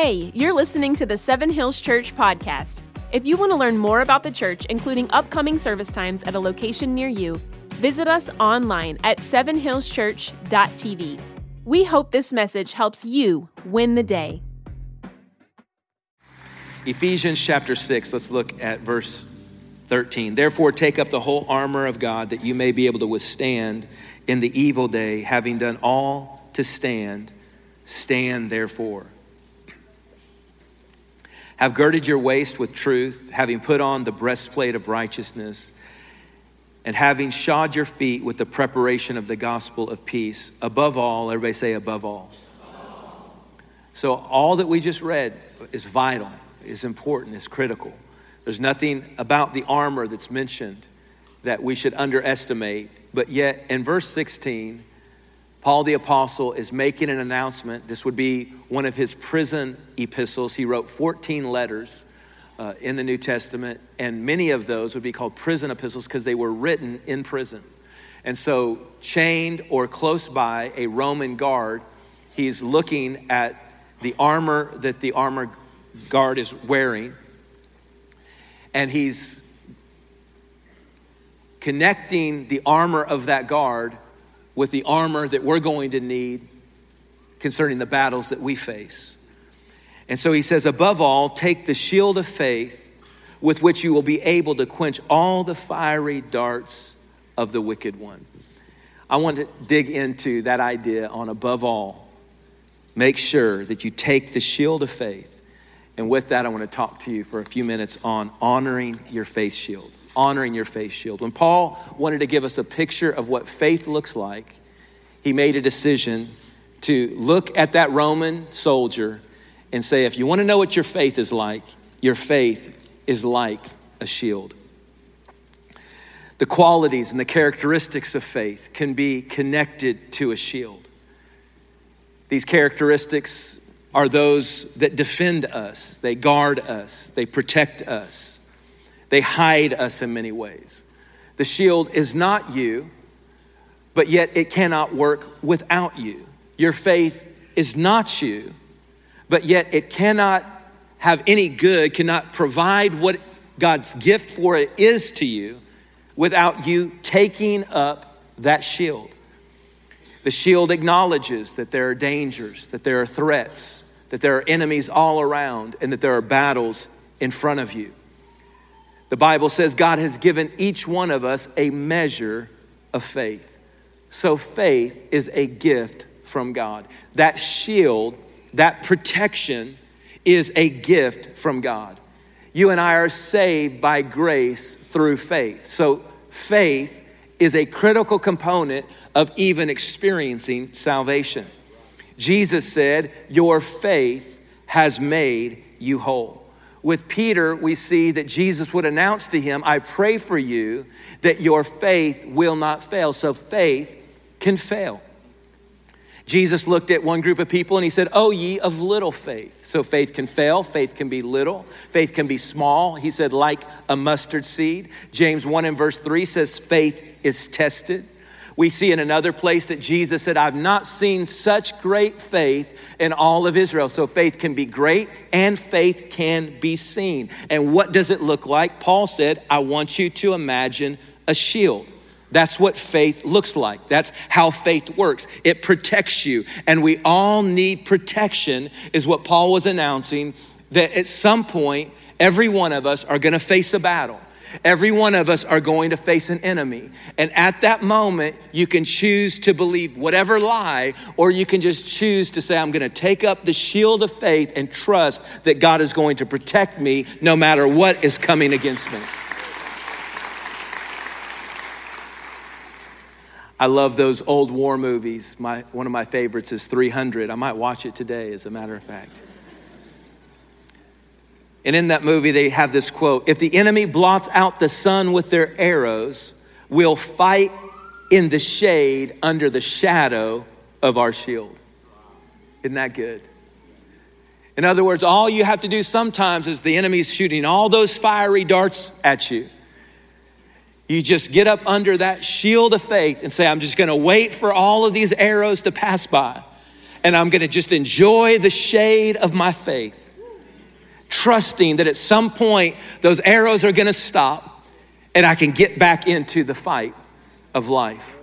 Hey, you're listening to the Seven Hills Church podcast. If you want to learn more about the church, including upcoming service times at a location near you, visit us online at sevenhillschurch.tv. We hope this message helps you win the day. Ephesians chapter 6, let's look at verse 13. Therefore, take up the whole armor of God that you may be able to withstand in the evil day, having done all to stand. Stand therefore. Have girded your waist with truth, having put on the breastplate of righteousness, and having shod your feet with the preparation of the gospel of peace. Above all, everybody say, above all. So, all that we just read is vital, is important, is critical. There's nothing about the armor that's mentioned that we should underestimate. But yet, in verse 16, Paul the Apostle is making an announcement. This would be one of his prison epistles. He wrote 14 letters uh, in the New Testament, and many of those would be called prison epistles because they were written in prison. And so, chained or close by a Roman guard, he's looking at the armor that the armor guard is wearing, and he's connecting the armor of that guard with the armor that we're going to need concerning the battles that we face. And so he says, above all, take the shield of faith with which you will be able to quench all the fiery darts of the wicked one. I want to dig into that idea on above all. Make sure that you take the shield of faith. And with that, I want to talk to you for a few minutes on honoring your faith shield honoring your faith shield. When Paul wanted to give us a picture of what faith looks like, he made a decision to look at that Roman soldier and say, if you want to know what your faith is like, your faith is like a shield. The qualities and the characteristics of faith can be connected to a shield. These characteristics are those that defend us, they guard us, they protect us. They hide us in many ways. The shield is not you, but yet it cannot work without you. Your faith is not you, but yet it cannot have any good, cannot provide what God's gift for it is to you without you taking up that shield. The shield acknowledges that there are dangers, that there are threats, that there are enemies all around, and that there are battles in front of you. The Bible says God has given each one of us a measure of faith. So faith is a gift from God. That shield, that protection is a gift from God. You and I are saved by grace through faith. So faith is a critical component of even experiencing salvation. Jesus said, Your faith has made you whole. With Peter, we see that Jesus would announce to him, I pray for you that your faith will not fail. So faith can fail. Jesus looked at one group of people and he said, Oh, ye of little faith. So faith can fail, faith can be little, faith can be small. He said, like a mustard seed. James 1 and verse 3 says, faith is tested. We see in another place that Jesus said, I've not seen such great faith in all of Israel. So faith can be great and faith can be seen. And what does it look like? Paul said, I want you to imagine a shield. That's what faith looks like. That's how faith works. It protects you. And we all need protection, is what Paul was announcing that at some point, every one of us are going to face a battle. Every one of us are going to face an enemy. And at that moment, you can choose to believe whatever lie, or you can just choose to say, I'm going to take up the shield of faith and trust that God is going to protect me no matter what is coming against me. I love those old war movies. My, one of my favorites is 300. I might watch it today, as a matter of fact. And in that movie, they have this quote If the enemy blots out the sun with their arrows, we'll fight in the shade under the shadow of our shield. Isn't that good? In other words, all you have to do sometimes is the enemy's shooting all those fiery darts at you. You just get up under that shield of faith and say, I'm just gonna wait for all of these arrows to pass by. and I'm gonna just enjoy the shade of my faith, trusting that at some point those arrows are gonna stop and I can get back into the fight of life.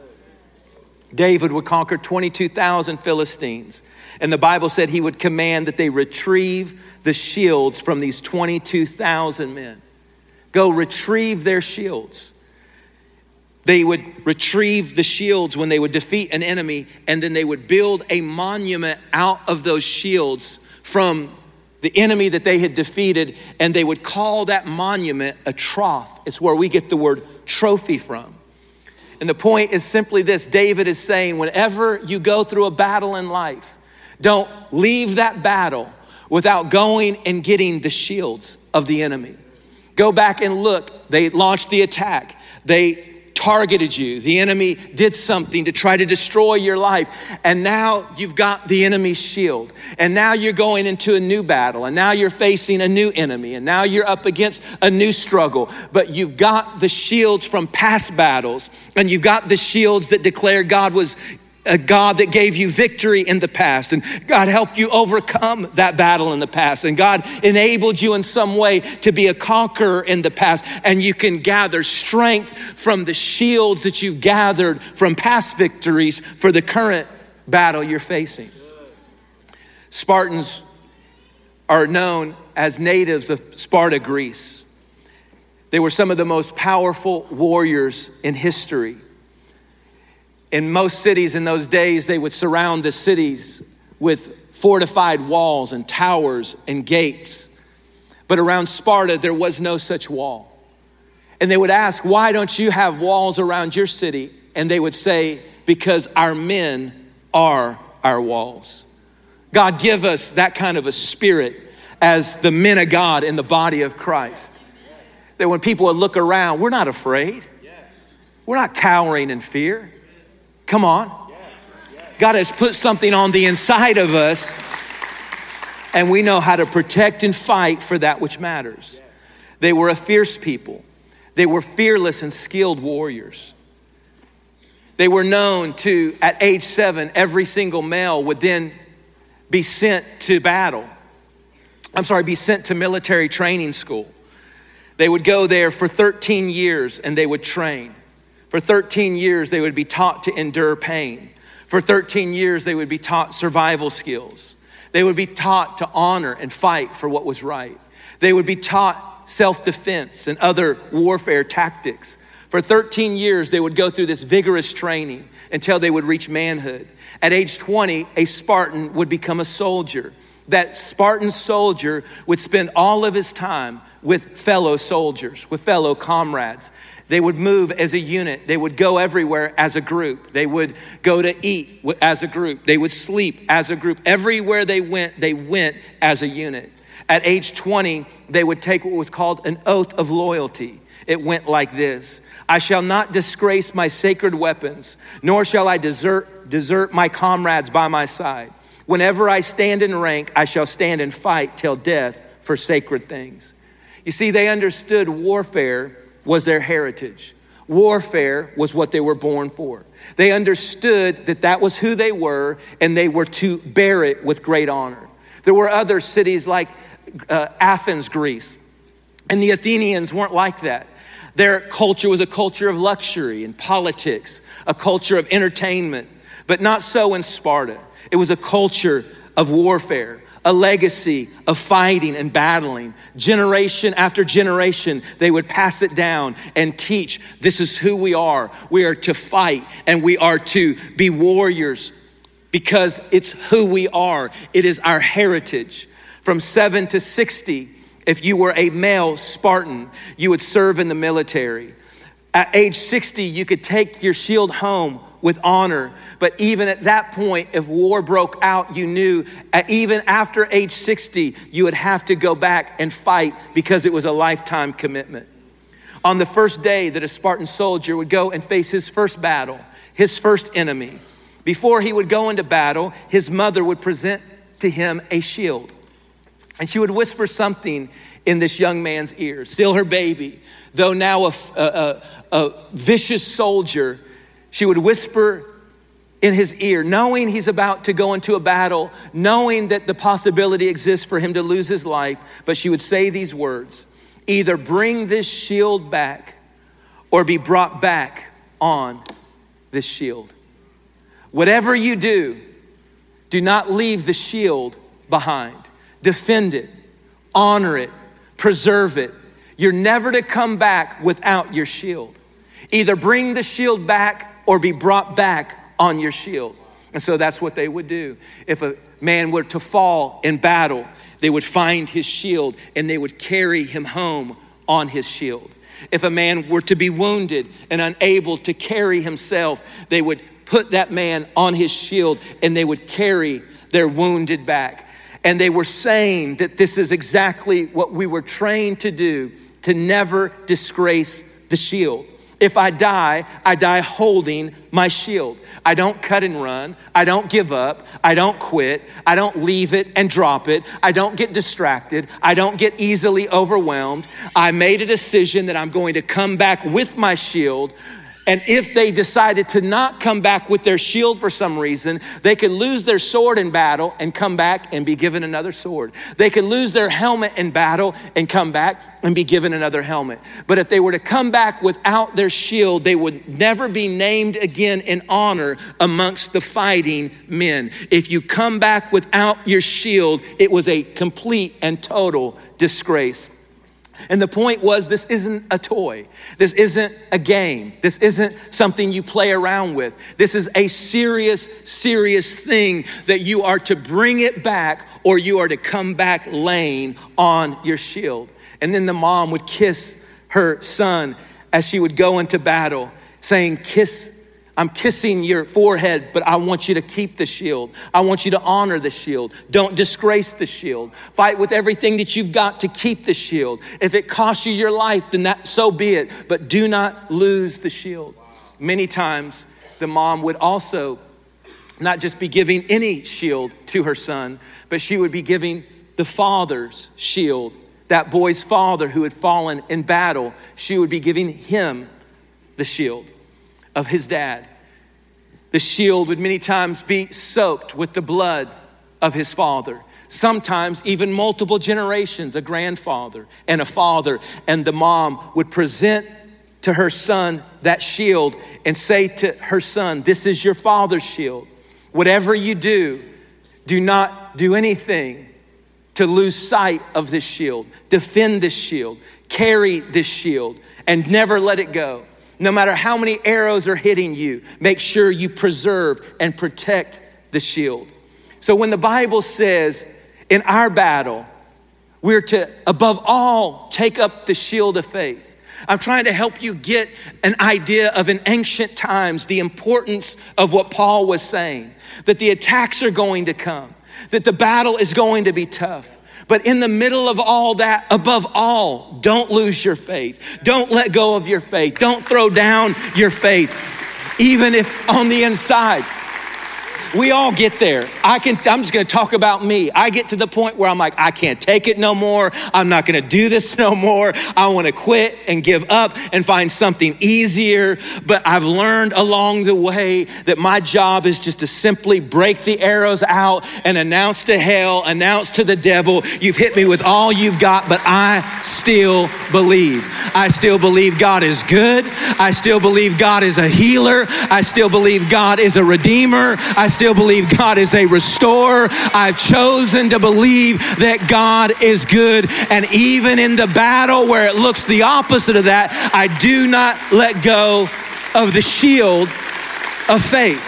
David would conquer 22,000 Philistines. And the Bible said he would command that they retrieve the shields from these 22,000 men. Go retrieve their shields. They would retrieve the shields when they would defeat an enemy, and then they would build a monument out of those shields from the enemy that they had defeated, and they would call that monument a trough. It's where we get the word trophy from. And the point is simply this David is saying, whenever you go through a battle in life, don't leave that battle without going and getting the shields of the enemy. Go back and look. They launched the attack. They targeted you. The enemy did something to try to destroy your life. And now you've got the enemy's shield. And now you're going into a new battle. And now you're facing a new enemy. And now you're up against a new struggle. But you've got the shields from past battles. And you've got the shields that declare God was a God that gave you victory in the past, and God helped you overcome that battle in the past, and God enabled you in some way to be a conqueror in the past, and you can gather strength from the shields that you've gathered from past victories for the current battle you're facing. Spartans are known as natives of Sparta, Greece. They were some of the most powerful warriors in history. In most cities in those days, they would surround the cities with fortified walls and towers and gates. But around Sparta, there was no such wall. And they would ask, Why don't you have walls around your city? And they would say, Because our men are our walls. God, give us that kind of a spirit as the men of God in the body of Christ. That when people would look around, we're not afraid, we're not cowering in fear. Come on. God has put something on the inside of us, and we know how to protect and fight for that which matters. They were a fierce people, they were fearless and skilled warriors. They were known to, at age seven, every single male would then be sent to battle. I'm sorry, be sent to military training school. They would go there for 13 years and they would train. For 13 years, they would be taught to endure pain. For 13 years, they would be taught survival skills. They would be taught to honor and fight for what was right. They would be taught self defense and other warfare tactics. For 13 years, they would go through this vigorous training until they would reach manhood. At age 20, a Spartan would become a soldier. That Spartan soldier would spend all of his time with fellow soldiers, with fellow comrades. They would move as a unit. They would go everywhere as a group. They would go to eat as a group. They would sleep as a group. Everywhere they went, they went as a unit. At age 20, they would take what was called an oath of loyalty. It went like this I shall not disgrace my sacred weapons, nor shall I desert, desert my comrades by my side. Whenever I stand in rank, I shall stand and fight till death for sacred things. You see, they understood warfare was their heritage. Warfare was what they were born for. They understood that that was who they were and they were to bear it with great honor. There were other cities like uh, Athens, Greece, and the Athenians weren't like that. Their culture was a culture of luxury and politics, a culture of entertainment, but not so in Sparta. It was a culture of warfare a legacy of fighting and battling. Generation after generation, they would pass it down and teach this is who we are. We are to fight and we are to be warriors because it's who we are, it is our heritage. From seven to 60, if you were a male Spartan, you would serve in the military. At age 60, you could take your shield home with honor. But even at that point, if war broke out, you knew uh, even after age 60, you would have to go back and fight because it was a lifetime commitment. On the first day that a Spartan soldier would go and face his first battle, his first enemy, before he would go into battle, his mother would present to him a shield. And she would whisper something in this young man's ear, still her baby, though now a, a, a, vicious soldier she would whisper in his ear, knowing he's about to go into a battle, knowing that the possibility exists for him to lose his life. But she would say these words either bring this shield back or be brought back on this shield. Whatever you do, do not leave the shield behind. Defend it, honor it, preserve it. You're never to come back without your shield. Either bring the shield back or be brought back on your shield. And so that's what they would do. If a man were to fall in battle, they would find his shield and they would carry him home on his shield. If a man were to be wounded and unable to carry himself, they would put that man on his shield and they would carry their wounded back. And they were saying that this is exactly what we were trained to do to never disgrace the shield. If I die, I die holding my shield. I don't cut and run. I don't give up. I don't quit. I don't leave it and drop it. I don't get distracted. I don't get easily overwhelmed. I made a decision that I'm going to come back with my shield and if they decided to not come back with their shield for some reason, they could lose their sword in battle and come back and be given another sword. They could lose their helmet in battle and come back and be given another helmet. But if they were to come back without their shield, they would never be named again in honor amongst the fighting men. If you come back without your shield, it was a complete and total disgrace. And the point was, this isn't a toy. This isn't a game. This isn't something you play around with. This is a serious, serious thing that you are to bring it back or you are to come back laying on your shield. And then the mom would kiss her son as she would go into battle, saying, Kiss I'm kissing your forehead, but I want you to keep the shield. I want you to honor the shield. Don't disgrace the shield. Fight with everything that you've got to keep the shield. If it costs you your life, then that so be it, but do not lose the shield. Many times the mom would also not just be giving any shield to her son, but she would be giving the father's shield. That boy's father who had fallen in battle, she would be giving him the shield of his dad. The shield would many times be soaked with the blood of his father. Sometimes even multiple generations, a grandfather and a father, and the mom would present to her son that shield and say to her son, This is your father's shield. Whatever you do, do not do anything to lose sight of this shield. Defend this shield, carry this shield, and never let it go. No matter how many arrows are hitting you, make sure you preserve and protect the shield. So when the Bible says in our battle, we're to, above all, take up the shield of faith. I'm trying to help you get an idea of in ancient times the importance of what Paul was saying that the attacks are going to come, that the battle is going to be tough. But in the middle of all that, above all, don't lose your faith. Don't let go of your faith. Don't throw down your faith, even if on the inside we all get there. I can, I'm just gonna talk about me. I get to the point where I'm like, I can't take it no more. I'm not gonna do this no more. I wanna quit and give up and find something easier. But I've learned along the way that my job is just to simply break the arrows out and announce to hell, announce to the devil, you've hit me with all you've got, but I still believe. I still believe God is good. I still believe God is a healer. I still believe God is a redeemer. I still still believe God is a restorer. I've chosen to believe that God is good. And even in the battle where it looks the opposite of that, I do not let go of the shield of faith.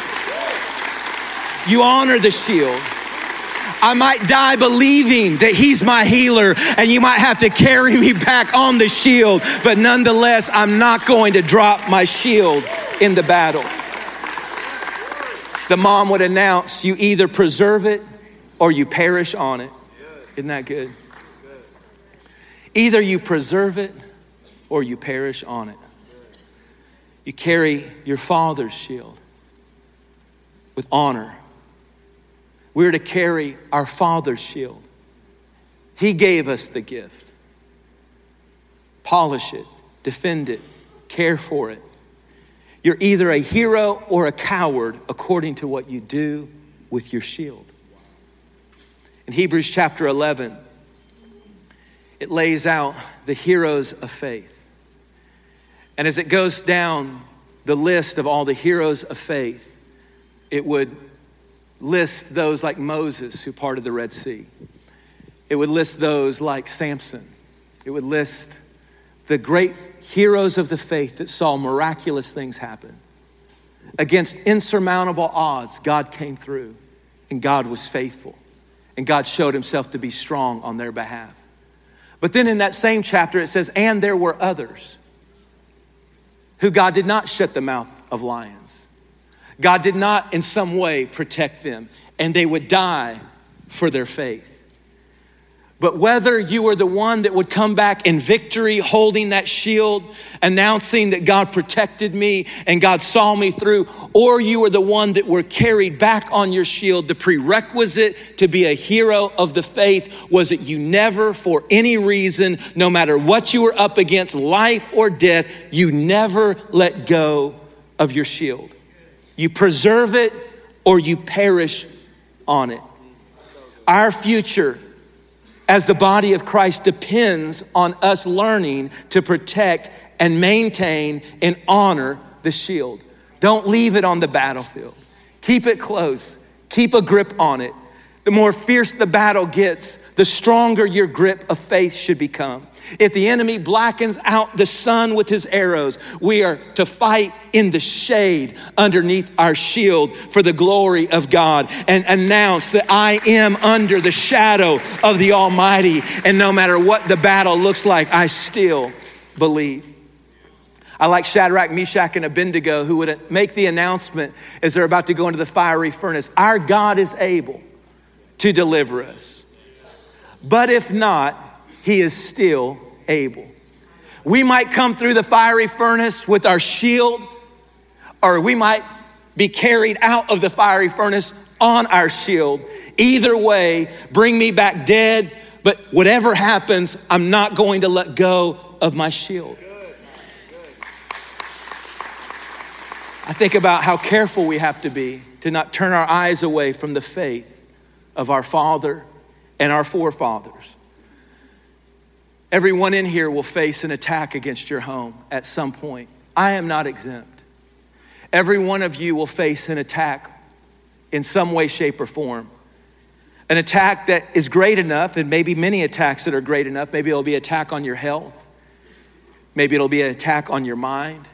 You honor the shield. I might die believing that He's my healer, and you might have to carry me back on the shield, but nonetheless, I'm not going to drop my shield in the battle the mom would announce, You either preserve it or you perish on it. Isn't that good? Either you preserve it or you perish on it. You carry your father's shield with honor. We're to carry our father's shield. He gave us the gift. Polish it, defend it, care for it. You're either a hero or a coward according to what you do with your shield. In Hebrews chapter 11, it lays out the heroes of faith. And as it goes down the list of all the heroes of faith, it would list those like Moses who parted the Red Sea. It would list those like Samson. It would list the great heroes of the faith that saw miraculous things happen. Against insurmountable odds, God came through and God was faithful and God showed himself to be strong on their behalf. But then in that same chapter, it says, and there were others who God did not shut the mouth of lions. God did not in some way protect them, and they would die for their faith. But whether you were the one that would come back in victory, holding that shield, announcing that God protected me and God saw me through, or you were the one that were carried back on your shield, the prerequisite to be a hero of the faith was that you never, for any reason, no matter what you were up against, life or death, you never let go of your shield. You preserve it or you perish on it. Our future as the body of Christ depends on us learning to protect and maintain and honor the shield. Don't leave it on the battlefield. Keep it close, keep a grip on it. The more fierce the battle gets, the stronger your grip of faith should become. If the enemy blackens out the sun with his arrows, we are to fight in the shade underneath our shield for the glory of God and announce that I am under the shadow of the Almighty. And no matter what the battle looks like, I still believe. I like Shadrach, Meshach, and Abednego who would make the announcement as they're about to go into the fiery furnace Our God is able to deliver us. But if not, he is still able. We might come through the fiery furnace with our shield, or we might be carried out of the fiery furnace on our shield. Either way, bring me back dead, but whatever happens, I'm not going to let go of my shield. I think about how careful we have to be to not turn our eyes away from the faith of our father and our forefathers. Everyone in here will face an attack against your home at some point. I am not exempt. Every one of you will face an attack in some way, shape, or form. An attack that is great enough, and maybe many attacks that are great enough. Maybe it'll be an attack on your health. Maybe it'll be an attack on your mind.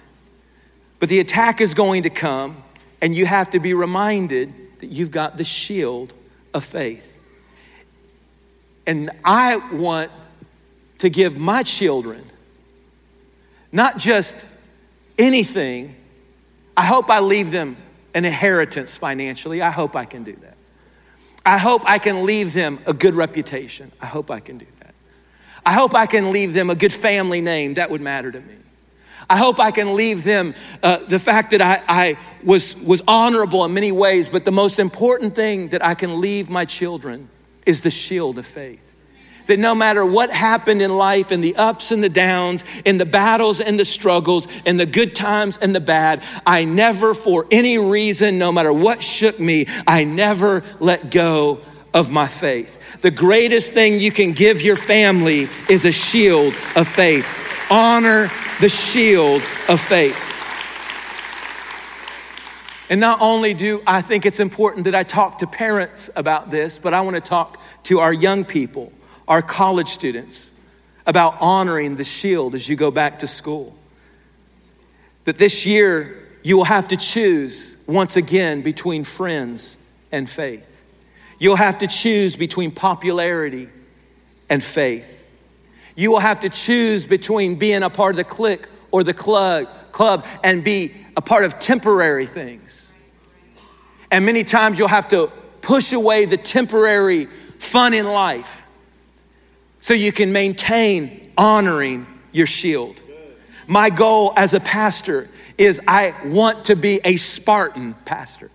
But the attack is going to come, and you have to be reminded that you've got the shield of faith. And I want to give my children not just anything, I hope I leave them an inheritance financially. I hope I can do that. I hope I can leave them a good reputation. I hope I can do that. I hope I can leave them a good family name. That would matter to me. I hope I can leave them uh, the fact that I, I was, was honorable in many ways, but the most important thing that I can leave my children is the shield of faith that no matter what happened in life, in the ups and the downs, in the battles and the struggles, in the good times and the bad, I never, for any reason, no matter what shook me, I never let go of my faith. The greatest thing you can give your family is a shield of faith. Honor the shield of faith. And not only do I think it's important that I talk to parents about this, but I want to talk to our young people our college students about honoring the shield as you go back to school. That this year you will have to choose once again between friends and faith. You'll have to choose between popularity and faith. You will have to choose between being a part of the clique or the club, club and be a part of temporary things. And many times you'll have to push away the temporary fun in life so you can maintain honoring your shield. My goal as a pastor is I want to be a Spartan pastor.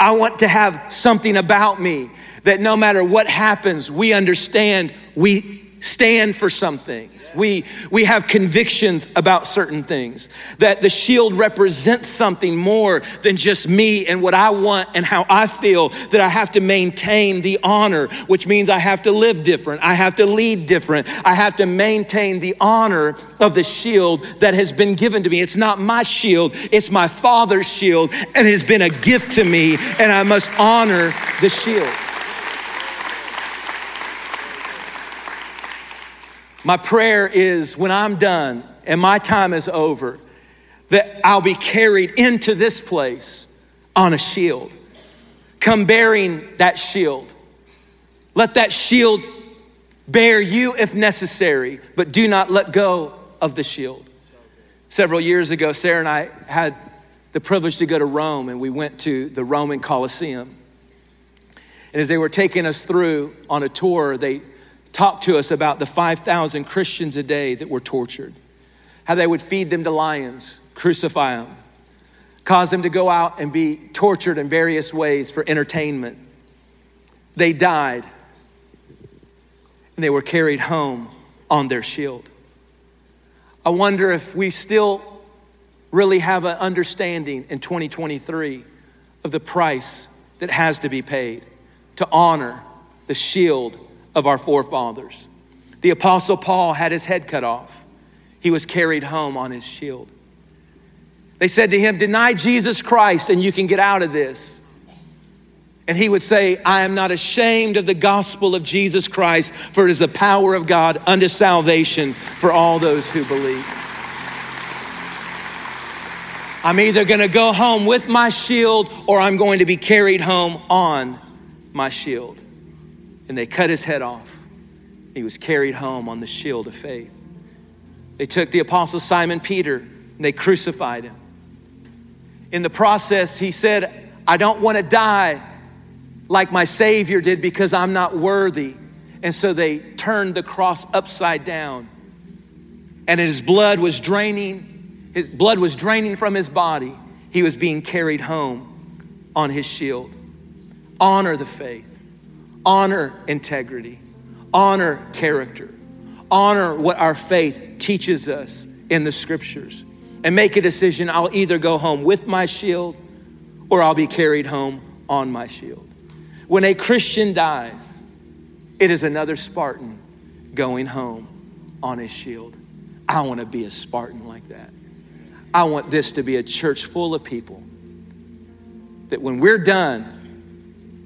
I want to have something about me that no matter what happens, we understand we stand for some things. We, we have convictions about certain things. That the shield represents something more than just me and what I want and how I feel. That I have to maintain the honor, which means I have to live different. I have to lead different. I have to maintain the honor of the shield that has been given to me. It's not my shield, it's my Father's shield, and it has been a gift to me, and I must honor the shield. My prayer is when I'm done and my time is over, that I'll be carried into this place on a shield. Come bearing that shield. Let that shield bear you if necessary, but do not let go of the shield. Several years ago, Sarah and I had the privilege to go to Rome, and we went to the Roman Colosseum. And as they were taking us through on a tour, they talked to us about the 5,000 Christians a day that were tortured, how they would feed them to lions, crucify them, cause them to go out and be tortured in various ways for entertainment. They died and they were carried home on their shield. I wonder if we still really have an understanding in 2023 of the price that has to be paid to honor the shield of our forefathers. The Apostle Paul had his head cut off, he was carried home on his shield. They said to him, Deny Jesus Christ and you can get out of this. And he would say, I am not ashamed of the gospel of Jesus Christ, for it is the power of God unto salvation for all those who believe. I'm either going to go home with my shield or I'm going to be carried home on my shield and they cut his head off. He was carried home on the shield of faith. They took the apostle Simon Peter and they crucified him. In the process, he said, I don't want to die like my Savior did because I'm not worthy. And so they turned the cross upside down. And his blood was draining, his blood was draining from his body. He was being carried home on his shield. Honor the faith honor integrity, honor character, honor what our faith teaches us in the scriptures, and make a decision I'll either go home with my shield or I'll be carried home on my shield. When a Christian dies, it is another Spartan going home on his shield. I want to be a Spartan like that. I want this to be a church full of people that when we're done,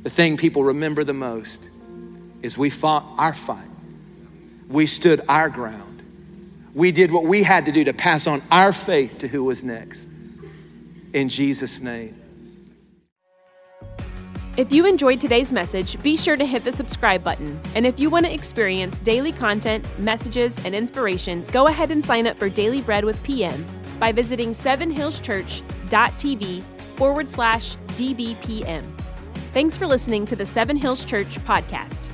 the thing people remember the most is we fought our fight. We stood our ground. We did what we had to do to pass on our faith to who was next. In Jesus' name. If you enjoyed today's message, be sure to hit the subscribe button. And if you want to experience daily content, messages, and inspiration, go ahead and sign up for Daily Bread with PM by visiting sevenhillschurch.tv forward slash DBPM. Thanks for listening to the Seven Hills Church podcast.